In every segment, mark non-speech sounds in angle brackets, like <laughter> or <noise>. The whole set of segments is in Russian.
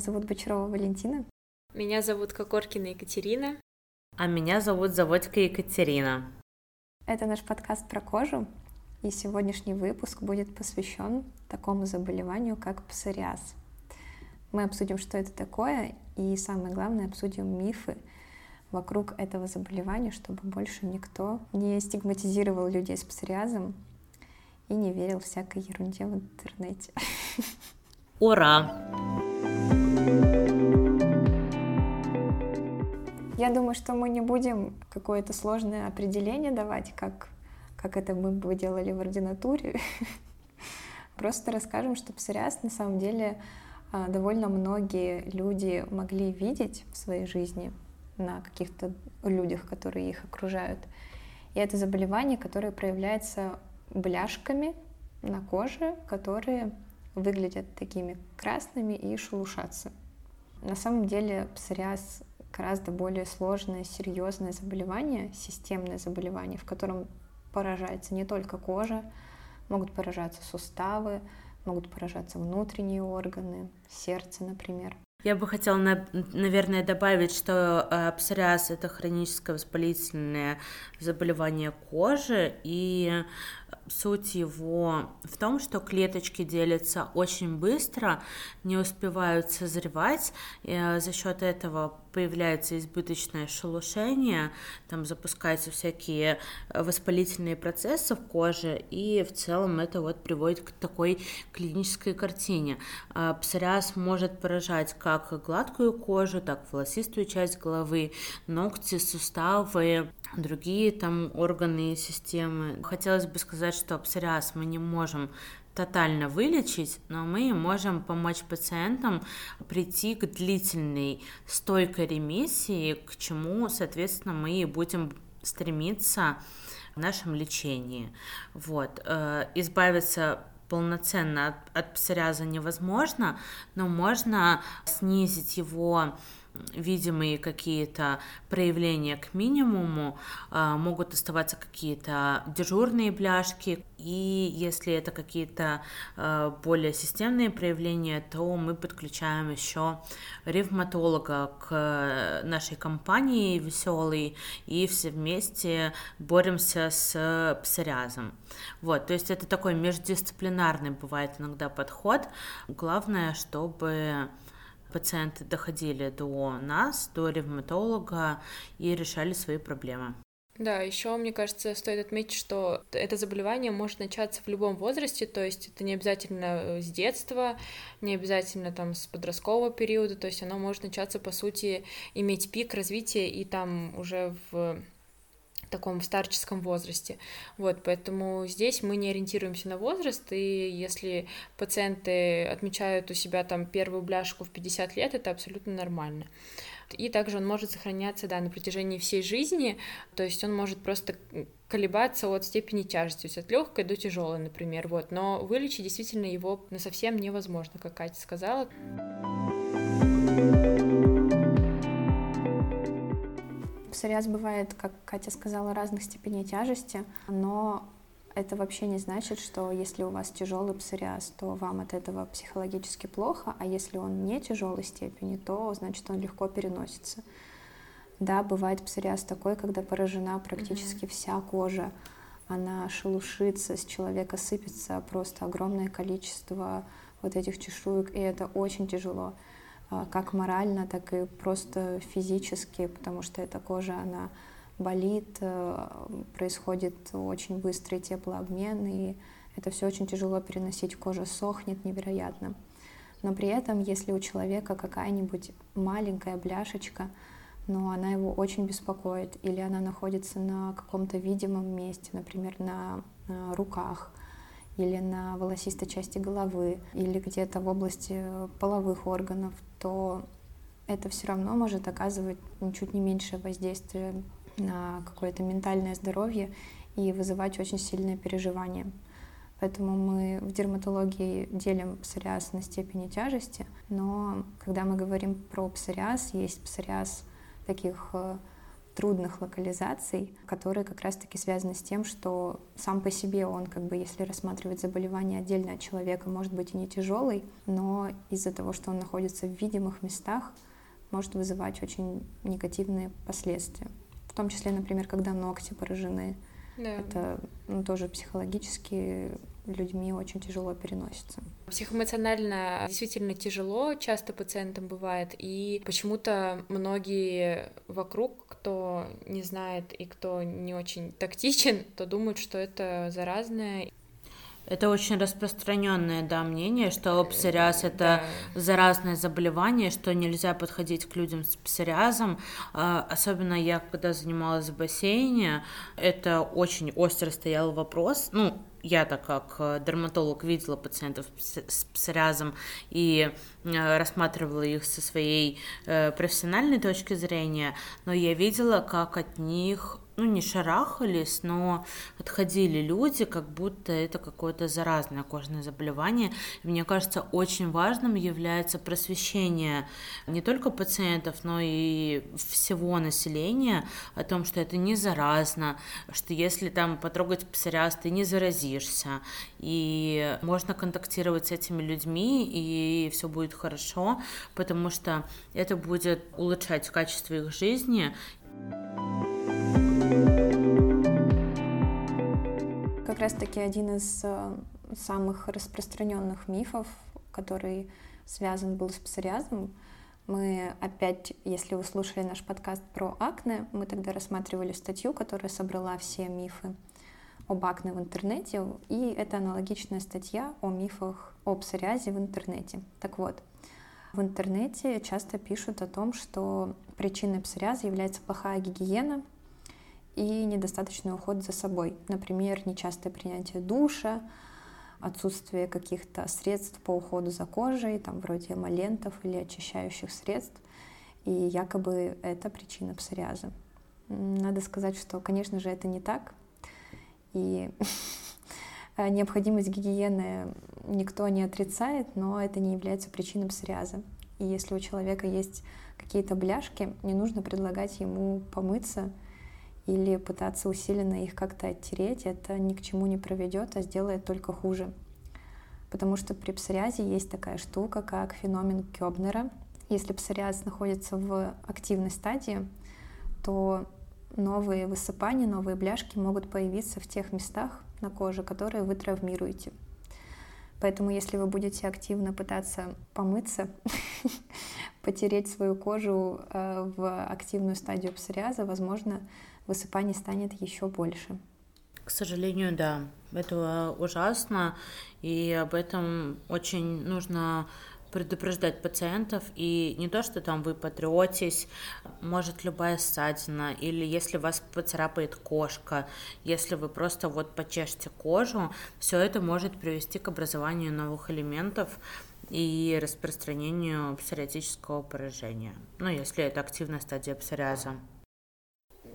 Меня зовут Бочарова Валентина. Меня зовут Кокоркина Екатерина. А меня зовут Заводька Екатерина. Это наш подкаст про кожу, и сегодняшний выпуск будет посвящен такому заболеванию, как псориаз. Мы обсудим, что это такое, и самое главное, обсудим мифы вокруг этого заболевания, чтобы больше никто не стигматизировал людей с псориазом и не верил всякой ерунде в интернете. Ура! Я думаю, что мы не будем какое-то сложное определение давать, как, как это мы бы делали в ординатуре. <laughs> Просто расскажем, что псориаз на самом деле а, довольно многие люди могли видеть в своей жизни на каких-то людях, которые их окружают. И это заболевание, которое проявляется бляшками на коже, которые выглядят такими красными и шелушатся. На самом деле псориаз гораздо более сложное, серьезное заболевание, системное заболевание, в котором поражается не только кожа, могут поражаться суставы, могут поражаться внутренние органы, сердце, например. Я бы хотела, наверное, добавить, что э, псориаз — это хроническое воспалительное заболевание кожи, и суть его в том, что клеточки делятся очень быстро, не успевают созревать, э, за счет этого появляется избыточное шелушение, там запускаются всякие э, воспалительные процессы в коже, и в целом это вот приводит к такой клинической картине. А псориаз может поражать как гладкую кожу, так волосистую часть головы, ногти, суставы, другие там органы и системы. Хотелось бы сказать, что псориаз мы не можем тотально вылечить, но мы можем помочь пациентам прийти к длительной стойкой ремиссии, к чему, соответственно, мы будем стремиться в нашем лечении. Вот. Э, избавиться полноценно от, от псориаза невозможно, но можно снизить его видимые какие-то проявления к минимуму, а, могут оставаться какие-то дежурные бляшки, и если это какие-то а, более системные проявления, то мы подключаем еще ревматолога к нашей компании веселый, и все вместе боремся с псориазом. Вот, то есть это такой междисциплинарный бывает иногда подход. Главное, чтобы пациенты доходили до нас, до ревматолога и решали свои проблемы. Да, еще, мне кажется, стоит отметить, что это заболевание может начаться в любом возрасте, то есть это не обязательно э, с детства, не обязательно там с подросткового периода, то есть оно может начаться, по сути, иметь пик развития и там уже в таком старческом возрасте. Вот, поэтому здесь мы не ориентируемся на возраст, и если пациенты отмечают у себя там первую бляшку в 50 лет, это абсолютно нормально. И также он может сохраняться, да, на протяжении всей жизни, то есть он может просто колебаться от степени тяжести, то есть от легкой до тяжелой, например, вот, но вылечить действительно его совсем невозможно, как Катя сказала. Псориаз бывает, как Катя сказала, разных степеней тяжести, но это вообще не значит, что если у вас тяжелый псориаз, то вам от этого психологически плохо, а если он не тяжелой степени, то значит он легко переносится. Да, бывает псориаз такой, когда поражена практически mm-hmm. вся кожа, она шелушится, с человека сыпется просто огромное количество вот этих чешуек, и это очень тяжело. А, как морально, так и просто физически, потому что эта кожа, она болит, э, происходит очень быстрый теплообмен, и это все очень тяжело переносить, кожа сохнет невероятно. Но при этом, если у человека какая-нибудь маленькая бляшечка, но она его очень беспокоит, или она находится на каком-то видимом месте, например, на, на руках, или на волосистой части головы, или где-то в области половых органов, то это все равно может оказывать ничуть не меньшее воздействие на какое-то ментальное здоровье и вызывать очень сильное переживание. Поэтому мы в дерматологии делим псориаз на степени тяжести, но когда мы говорим про псориаз, есть псориаз таких э, трудных локализаций, которые как раз-таки связаны с тем, что сам по себе он, как бы, если рассматривать заболевание отдельно от человека, может быть и не тяжелый, но из-за того, что он находится в видимых местах, может вызывать очень негативные последствия. В том числе, например, когда ногти поражены. Да. Это ну, тоже психологически людьми очень тяжело переносится. Психоэмоционально действительно тяжело, часто пациентам бывает, и почему-то многие вокруг, кто не знает и кто не очень тактичен, то думают, что это заразное. Это очень распространенное, да, мнение, что псориаз это да. заразное заболевание, что нельзя подходить к людям с псориазом. А, особенно я, когда занималась в бассейне, это очень остро стоял вопрос. Ну, я так как э, дерматолог видела пациентов с псориазом и э, рассматривала их со своей э, профессиональной точки зрения, но я видела, как от них ну, не шарахались, но отходили люди, как будто это какое-то заразное кожное заболевание. И мне кажется, очень важным является просвещение не только пациентов, но и всего населения о том, что это не заразно, что если там потрогать псориаз, ты не заразишься, и можно контактировать с этими людьми, и все будет хорошо, потому что это будет улучшать качество их жизни. Как раз-таки один из э, самых распространенных мифов, который связан был с псориазом, мы опять, если вы слушали наш подкаст про акне, мы тогда рассматривали статью, которая собрала все мифы об акне в интернете, и это аналогичная статья о мифах о псориазе в интернете. Так вот, в интернете часто пишут о том, что причиной псориаза является плохая гигиена и недостаточный уход за собой. Например, нечастое принятие душа, отсутствие каких-то средств по уходу за кожей, там вроде эмолентов или очищающих средств, и якобы это причина псориаза. Надо сказать, что, конечно же, это не так, и <laughs> необходимость гигиены никто не отрицает, но это не является причиной псориаза. И если у человека есть какие-то бляшки, не нужно предлагать ему помыться или пытаться усиленно их как-то оттереть. Это ни к чему не проведет, а сделает только хуже. Потому что при псориазе есть такая штука, как феномен Кёбнера. Если псориаз находится в активной стадии, то новые высыпания, новые бляшки могут появиться в тех местах, на коже, которые вы травмируете. Поэтому если вы будете активно пытаться помыться, <laughs> потереть свою кожу э, в активную стадию псориаза, возможно, высыпаний станет еще больше. К сожалению, да, это ужасно, и об этом очень нужно предупреждать пациентов, и не то, что там вы потретесь, может любая ссадина, или если вас поцарапает кошка, если вы просто вот почешете кожу, все это может привести к образованию новых элементов и распространению псориатического поражения, ну, если это активная стадия псориаза.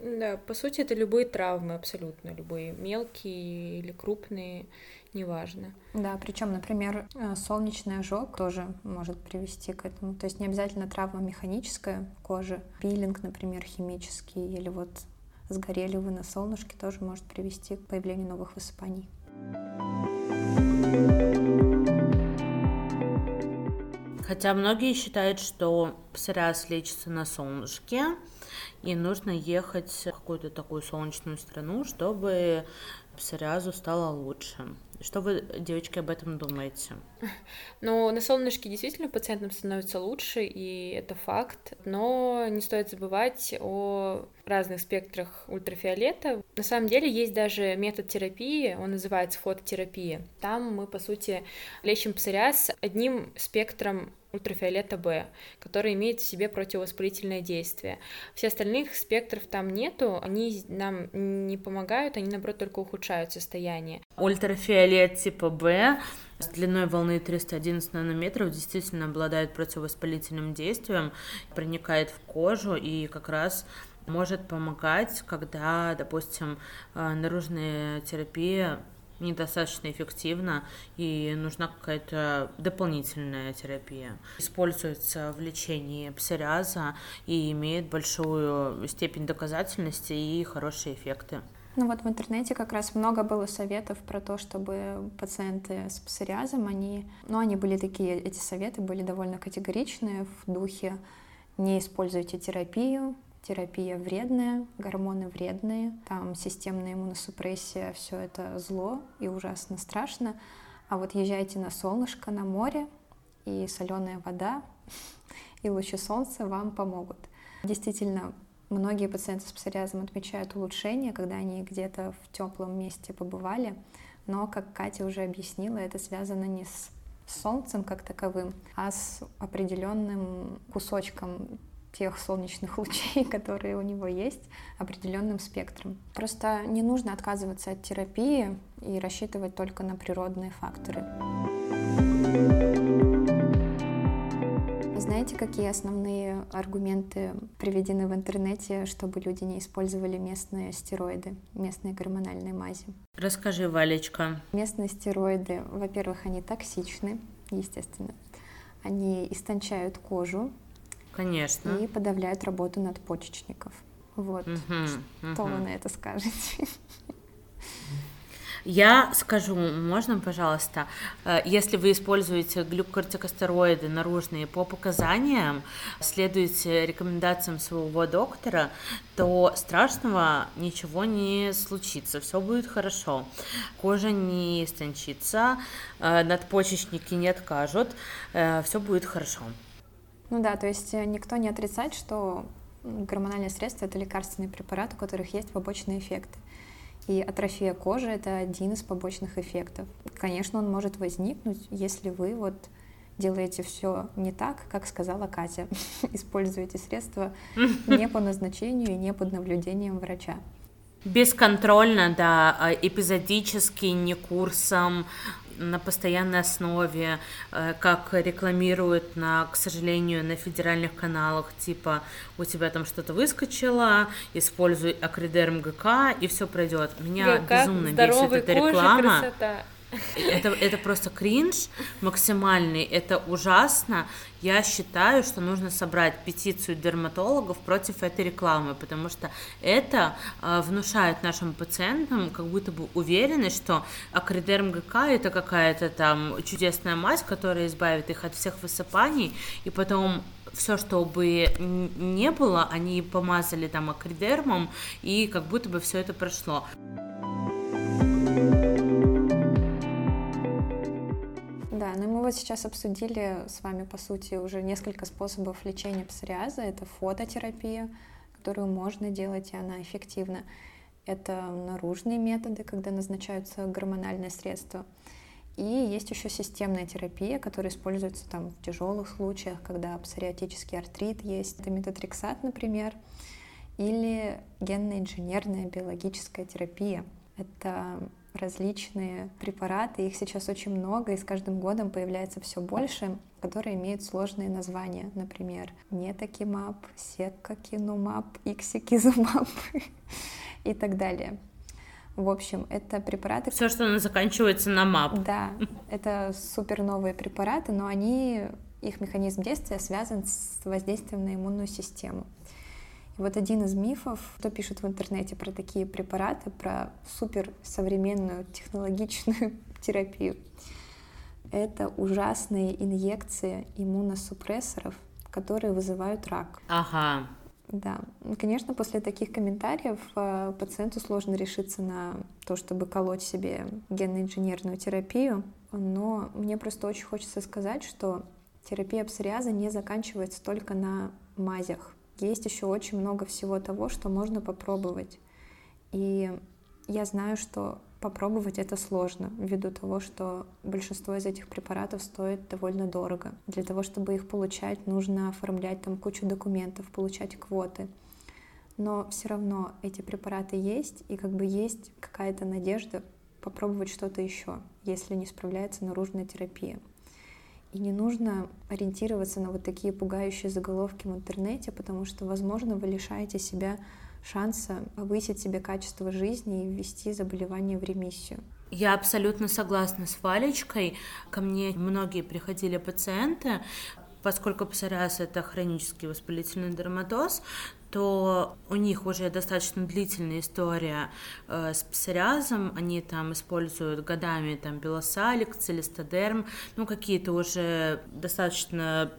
Да, по сути, это любые травмы абсолютно, любые мелкие или крупные, неважно. Да, причем, например, э, солнечный ожог тоже может привести к этому. То есть не обязательно травма механическая кожи, пилинг, например, химический, или вот сгорели вы на солнышке, тоже может привести к появлению новых высыпаний. Хотя многие считают, что псориаз лечится на солнышке, и нужно ехать в какую-то такую солнечную страну, чтобы псориазу стало лучше. Что вы, девочки, об этом думаете? Ну, на солнышке действительно пациентам становится лучше, и это факт. Но не стоит забывать о разных спектрах ультрафиолета. На самом деле есть даже метод терапии, он называется фототерапия. Там мы, по сути, лечим псориаз одним спектром ультрафиолета Б, который имеет в себе противовоспалительное действие. Все остальных спектров там нету, они нам не помогают, они, наоборот, только ухудшают состояние. Ультрафиолет типа Б с длиной волны 311 нанометров действительно обладает противовоспалительным действием, проникает в кожу и как раз может помогать, когда, допустим, э, наружная терапия недостаточно эффективно и нужна какая-то дополнительная терапия. Используется в лечении псориаза и имеет большую степень доказательности и хорошие эффекты. Ну вот в интернете как раз много было советов про то, чтобы пациенты с псориазом, они, ну они были такие, эти советы были довольно категоричные в духе не используйте терапию, терапия вредная, гормоны вредные, там системная иммуносупрессия, все это зло и ужасно страшно. А вот езжайте на солнышко, на море, и соленая вода, <laughs> и лучи солнца вам помогут. Действительно, многие пациенты с псориазом отмечают улучшение, когда они где-то в теплом месте побывали, но, как Катя уже объяснила, это связано не с солнцем как таковым, а с определенным кусочком тех солнечных <laughs> лучей, которые у него есть, определенным спектром. Просто не нужно отказываться от терапии и рассчитывать только на природные факторы. Знаете, какие основные аргументы приведены в интернете, чтобы люди не использовали местные стероиды, местные гормональные мази? Расскажи, Валечка. Местные стероиды, во-первых, они токсичны, естественно. Они истончают кожу, Конечно. И подавляют работу надпочечников. Вот. Угу, что угу. вы на это скажете? <laughs> Я скажу, можно, пожалуйста, э, если вы используете глюкокортикостероиды наружные по показаниям, следуете рекомендациям своего доктора, то страшного ничего не случится, все будет хорошо. Кожа не истончится, э, надпочечники не откажут, э, все будет хорошо. Ну да, то есть никто не отрицает, что гормональные средства — это лекарственные препараты, у которых есть побочные эффекты. И атрофия кожи — это один из побочных эффектов. Конечно, он может возникнуть, если вы вот делаете все не так, как сказала Катя. <laughs> Используете средства <laughs> не по назначению и не под наблюдением врача. Бесконтрольно, да, а эпизодически, не курсом, на постоянной основе, э, как рекламируют, на, к сожалению, на федеральных каналах, типа у тебя там что-то выскочило, используй акридерм ГК, и все пройдет. Меня ГК, безумно бесит эта реклама. Красота. Это, это просто кринж максимальный, это ужасно. Я считаю, что нужно собрать петицию дерматологов против этой рекламы, потому что это э, внушает нашим пациентам как будто бы уверенность, что акридерм ГК это какая-то там чудесная мазь, которая избавит их от всех высыпаний, и потом все, что бы не было, они помазали там акридермом, и как будто бы все это прошло. Ну мы вот сейчас обсудили с вами, по сути, уже несколько способов лечения псориаза. Это фототерапия, которую можно делать, и она эффективна. Это наружные методы, когда назначаются гормональные средства. И есть еще системная терапия, которая используется там в тяжелых случаях, когда псориатический артрит есть. Это метатрексат, например, или генно-инженерная биологическая терапия. Это различные препараты, их сейчас очень много, и с каждым годом появляется все больше, которые имеют сложные названия, например, нетокимаб, секкакинумаб, иксикизумаб <laughs> и так далее. В общем, это препараты... Все, что заканчивается на МАП. Да, это супер новые препараты, но они, их механизм действия связан с воздействием на иммунную систему. И вот один из мифов, кто пишет в интернете про такие препараты, про супер современную технологичную <laughs> терапию, это ужасные инъекции иммуносупрессоров, которые вызывают рак. Ага. Да, конечно, после таких комментариев э, пациенту сложно решиться на то, чтобы колоть себе генно-инженерную терапию, но мне просто очень хочется сказать, что терапия псориаза не заканчивается только на мазях есть еще очень много всего того, что можно попробовать. И я знаю, что попробовать это сложно, ввиду того, что большинство из этих препаратов стоит довольно дорого. Для того, чтобы их получать, нужно оформлять там кучу документов, получать квоты. Но все равно эти препараты есть, и как бы есть какая-то надежда попробовать что-то еще, если не справляется наружная терапия. И не нужно ориентироваться на вот такие пугающие заголовки в интернете, потому что, возможно, вы лишаете себя шанса повысить себе качество жизни и ввести заболевание в ремиссию. Я абсолютно согласна с Валечкой. Ко мне многие приходили пациенты, поскольку псориаз это хронический воспалительный дерматоз, то у них уже достаточно длительная история э, с псориазом, они там используют годами там белосалик, целистодерм, ну какие-то уже достаточно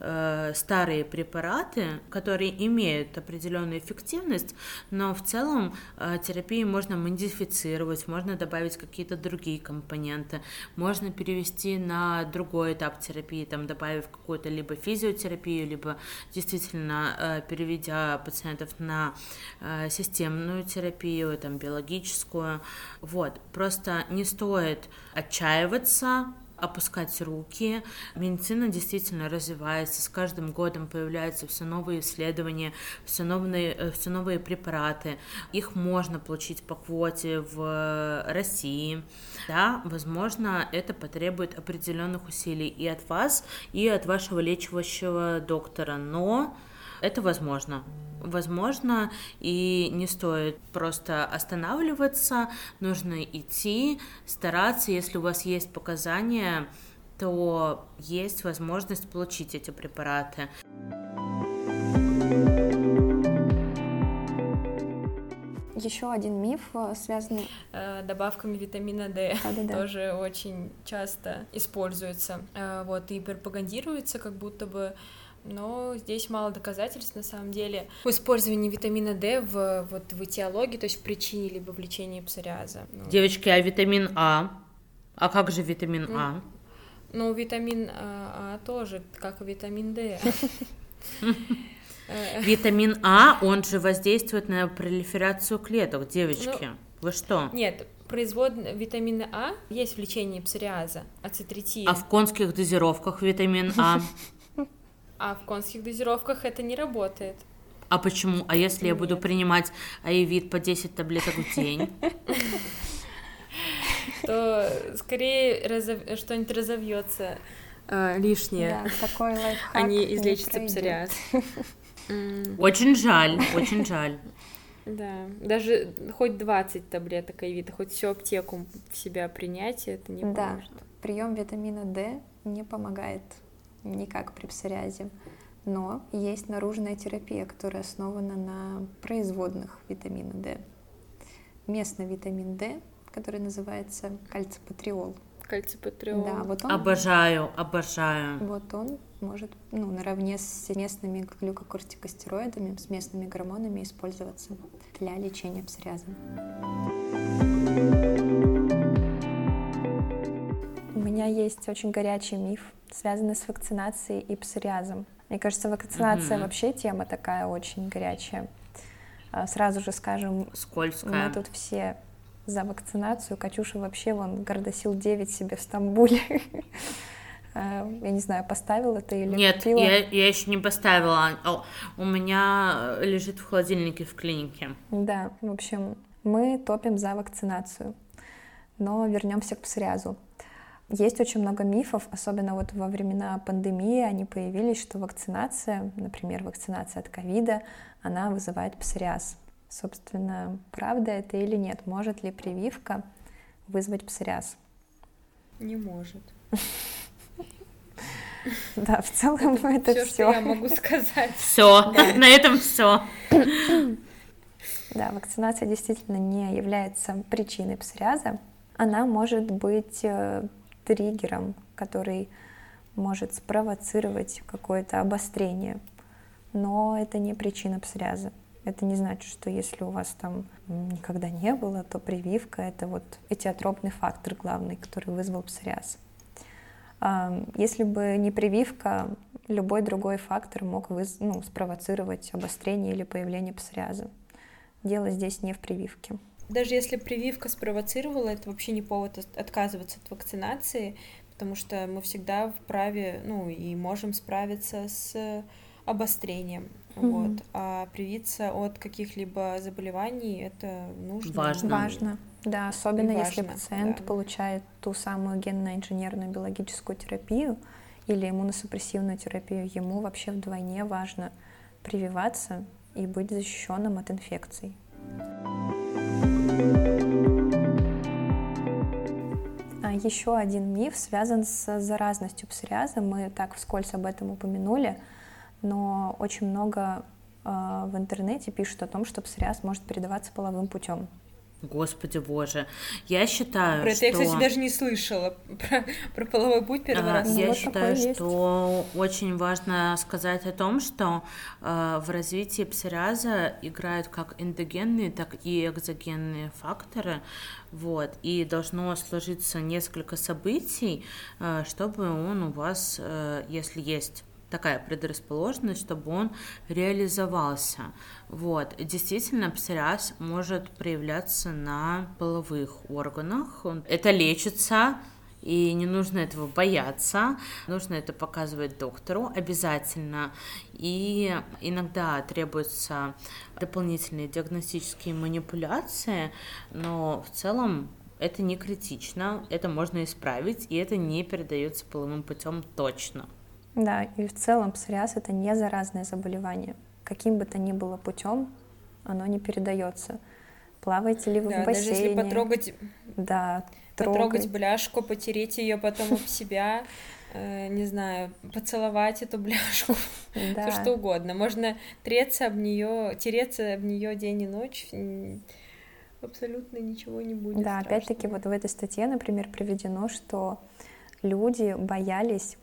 э, старые препараты, которые имеют определенную эффективность, но в целом э, терапию можно модифицировать, можно добавить какие-то другие компоненты, можно перевести на другой этап терапии, там добавив какую-то либо физиотерапию, либо действительно э, переведя пациентов на э, системную терапию, там биологическую, вот, просто не стоит отчаиваться, опускать руки. Медицина действительно развивается, с каждым годом появляются все новые исследования, все новые, э, все новые препараты. Их можно получить по квоте в России. Да, возможно, это потребует определенных усилий и от вас, и от вашего лечащего доктора, но это возможно. Возможно, и не стоит просто останавливаться, нужно идти, стараться, если у вас есть показания, то есть возможность получить эти препараты. Еще один миф, э, связанный... Э, добавками витамина D Да-да-да. тоже очень часто используется. Э, вот, и пропагандируется, как будто бы но здесь мало доказательств на самом деле в использовании витамина D в, вот, в этиологии, то есть в причине либо в лечении псориаза. Ну. Девочки, а витамин А? А как же витамин ну, А? Ну, витамин А, а тоже, как и витамин D. <laughs> Витамин А, он же воздействует на пролиферацию клеток, девочки. Ну, Вы что? Нет, производная витамина А есть в лечении псориаза, ацитритин. А в конских дозировках витамин А? <laughs> А в конских дозировках это не работает. А почему? А если Нет. я буду принимать аевит по 10 таблеток в день? <laughs> То скорее разов... что-нибудь разовьется э, лишнее. Да, такой лайфхак. А не излечится псориаз. <laughs> Очень жаль, очень жаль. Да, даже хоть 20 таблеток аевита, хоть всю аптеку в себя принять, это не да. поможет. Прием витамина D не помогает никак при псориазе. Но есть наружная терапия, которая основана на производных витамина D. Местный витамин D, который называется кальципатриол. Кальципатриол. Да, вот он. Обожаю, обожаю. Вот он может, ну, наравне с местными глюкокортикостероидами, с местными гормонами использоваться для лечения псориаза. У меня есть очень горячий миф связаны с вакцинацией и псориазом. Мне кажется, вакцинация mm-hmm. вообще тема такая очень горячая. А, сразу же скажем, Скользкая. мы тут все за вакцинацию. Катюша вообще вон гордосил 9 себе в Стамбуле. <laughs> А, я не знаю, поставила ты или Нет, купила? я, я еще не поставила. У меня лежит в холодильнике в клинике. Да, в общем, мы топим за вакцинацию. Но вернемся к псориазу. Есть очень много мифов, особенно вот во времена пандемии они появились, что вакцинация, например, вакцинация от ковида, она вызывает псориаз. Собственно, правда это или нет? Может ли прививка вызвать псориаз? Не может. <laughs> Да, в целом это, все. Что я могу сказать. <laughs> Все, на этом все. Да, вакцинация действительно не является причиной псориаза. Она может быть э, триггером, который может спровоцировать какое-то обострение. Но это не причина псориаза. Это не значит, что если у вас там никогда не было, то прививка — это вот этиотропный фактор главный, который вызвал псориаз. Если бы не прививка, любой другой фактор мог выз... ну, спровоцировать обострение или появление псориаза. Дело здесь не в прививке даже если прививка спровоцировала, это вообще не повод отказываться от вакцинации, потому что мы всегда вправе, ну, и можем справиться с обострением. Mm-hmm. Вот. А привиться от каких-либо заболеваний это нужно. Важно. Важно. Да, особенно важно, если пациент да. получает ту самую генно-инженерную биологическую терапию или иммуносупрессивную терапию, ему вообще вдвойне важно прививаться и быть защищенным от инфекций. Еще один миф связан с заразностью псориаза. Мы так вскользь об этом упомянули, но очень много э, в интернете пишут о том, что псориаз может передаваться половым путем. Господи боже. Я считаю, Про что... это я, кстати, даже не слышала. Про, про половой путь первый а, раз. Я вот считаю, что очень важно сказать о том, что э, в развитии псориаза играют как эндогенные, так и экзогенные факторы. Вот, и должно сложиться несколько событий, э, чтобы он у вас, э, если есть такая предрасположенность, чтобы он реализовался. Вот. Действительно, псориаз может проявляться на половых органах. Это лечится, и не нужно этого бояться, нужно это показывать доктору обязательно. И иногда требуются дополнительные диагностические манипуляции, но в целом это не критично, это можно исправить, и это не передается половым путем точно. Да, и в целом псориаз это не заразное заболевание. Каким бы то ни было путем, оно не передается. Плаваете ли вы да, в бассейне? Даже если потрогать, да, потрогать трогать. бляшку, потереть ее потом об себя, э, не знаю, поцеловать эту бляшку, <laughs> Да. все что угодно. Можно треться об нее, тереться об нее день и ночь, абсолютно ничего не будет. Да, опять-таки вот в этой статье, например, приведено, что люди боялись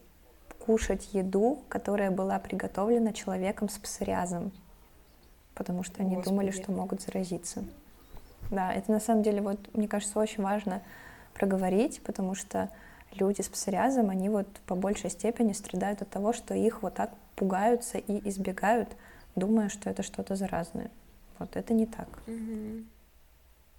кушать еду, которая была приготовлена человеком с псориазом, потому что они думали, Господи. что могут заразиться. Да, это на самом деле, вот, мне кажется, очень важно проговорить, потому что люди с псориазом, они вот по большей степени страдают от того, что их вот так пугаются и избегают, думая, что это что-то заразное. Вот это не так. Мгм.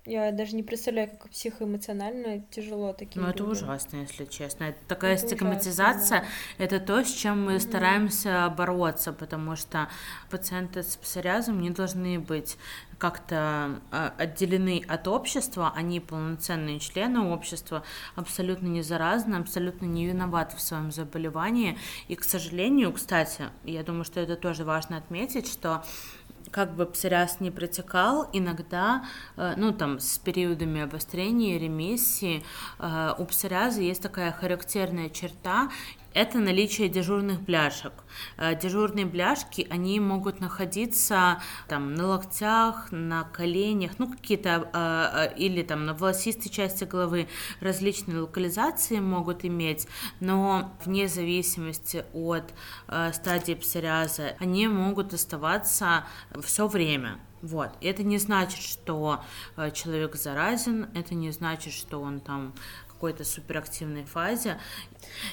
Я даже не представляю, как психоэмоционально тяжело таким Ну, это ужасно, если честно. Это такая Это ужасно, стигматизация. да. Это то, с чем мы стараемся бороться, потому что пациенты с псориазом не должны быть как-то а, отделены от общества, они полноценные члены общества, абсолютно не заразны, абсолютно не виноваты в своем заболевании. И, к сожалению, кстати, я думаю, что это тоже важно отметить, что как бы псориаз не протекал, иногда, э, ну, там, с периодами обострения, ремиссии, э, у псориаза есть такая характерная черта, это наличие дежурных бляшек. Э, Дежурные бляшки, они могут находиться там на локтях, на коленях, ну какие-то, э, э, или там на волосистой части головы различные локализации могут иметь, но вне зависимости от стадии псориаза они могут оставаться все время. Вот. Это не значит, что человек заразен, это не значит, что он там какой-то суперактивной фазе.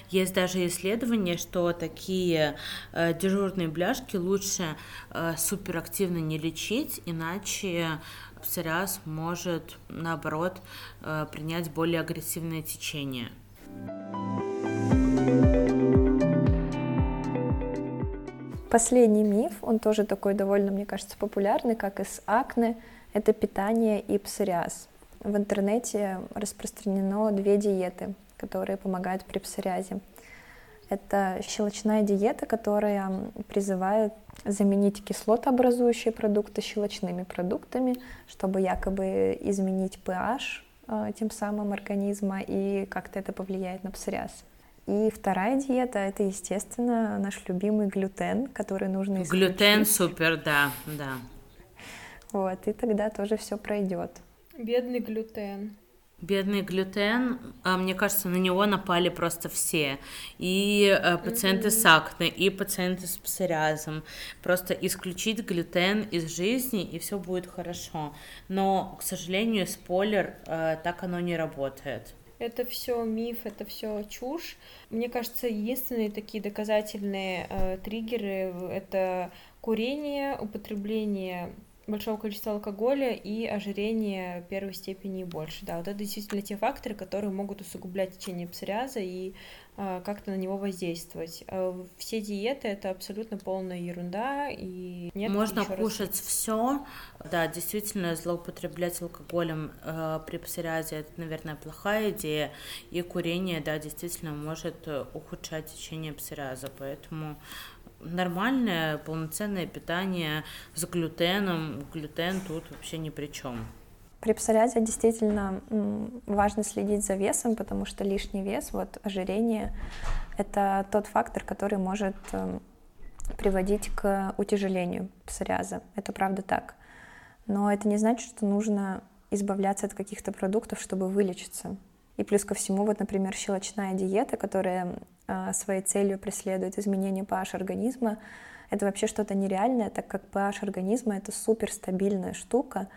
Есть даже исследование, что такие э, дежурные бляшки лучше э, суперактивно не лечить, иначе псориаз может, наоборот, э, принять более агрессивное течение. Последний миф, он тоже такой довольно, мне кажется, популярный, как и с акне, это питание и псориаз. В интернете распространено две диеты, которые помогают при псориазе. Это щелочная диета, которая призывает заменить кислотообразующие продукты щелочными продуктами, чтобы якобы изменить pH э, тем самым организма и как-то это повлияет на псориаз. И вторая диета — это, естественно, наш любимый глютен, который нужно исключить. Глютен супер, да, да. Вот, и тогда тоже все пройдет. Бедный глютен. Бедный глютен, а, мне кажется, на него напали просто все. И э, пациенты с акне, и пациенты с псориазом. Просто исключить глютен из жизни, и все будет хорошо. Но, к сожалению, спойлер, э, так оно не работает. Это все миф, это все чушь. Мне кажется, единственные такие доказательные э, триггеры это курение, употребление большого количества алкоголя и ожирение первой степени и больше. Да, вот это действительно те факторы, которые могут усугублять течение псориаза и э, как-то на него воздействовать. А все диеты это абсолютно полная ерунда и нет Можно ещё раз- кушать все. Да, действительно, злоупотреблять алкоголем э, при псориазе это, наверное, плохая идея. И курение, да, действительно может э, ухудшать течение псориаза. Поэтому нормальное полноценное питание с глютеном. Глютен тут вообще ни при чем. При псориазе действительно важно следить за весом, потому что лишний вес, вот ожирение, это тот фактор, который может эм, приводить к утяжелению псориаза. Это правда так. Но это не значит, что нужно избавляться от каких-то продуктов, чтобы вылечиться. И плюс ко всему, вот, например, щелочная диета, которая э, своей целью преследует изменение pH организма, это вообще что-то нереальное, так как pH организма — это суперстабильная штука,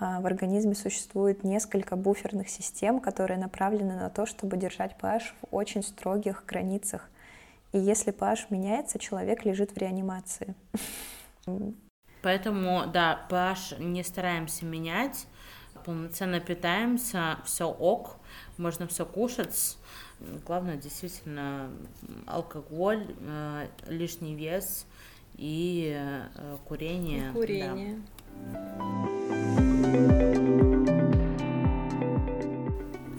а, в организме существует несколько буферных систем, которые направлены на то, чтобы держать pH в очень строгих границах. И если pH меняется, человек лежит в реанимации. Поэтому, да, pH не стараемся менять, полноценно питаемся, все ок, можно все кушать. Главное, действительно, алкоголь, э, лишний вес и э, курение. И курение. Да.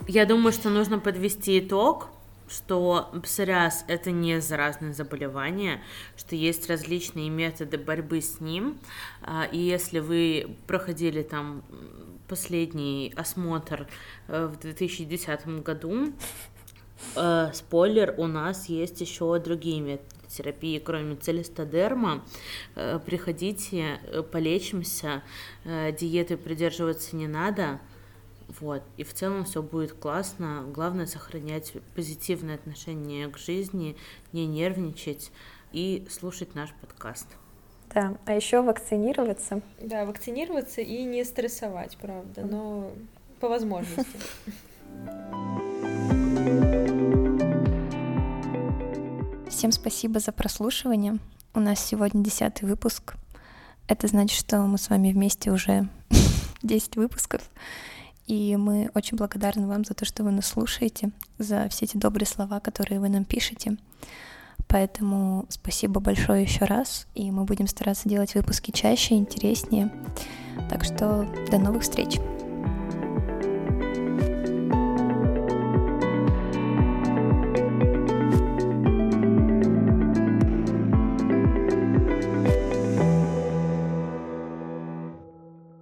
Я думаю, что нужно подвести итог, что псориаз – это не заразное заболевание, что есть различные методы борьбы с ним, а, и если вы проходили там последний осмотр э, в 2010 году, э, спойлер, у нас есть еще другие методы терапии, кроме целистодерма. Э, приходите, полечимся, диеты придерживаться не надо, вот. И в целом все будет классно. Главное сохранять позитивное отношение к жизни, не нервничать и слушать наш подкаст. Да, а еще вакцинироваться. Да, вакцинироваться и не стрессовать, правда, но по возможности. <laughs> Всем спасибо за прослушивание. У нас сегодня десятый выпуск. Это значит, что мы с вами вместе уже <laughs> 10 выпусков. И мы очень благодарны вам за то, что вы нас слушаете, за все эти добрые слова, которые вы нам пишете. Поэтому спасибо большое еще раз, и мы будем стараться делать выпуски чаще, интереснее. Так что до новых встреч!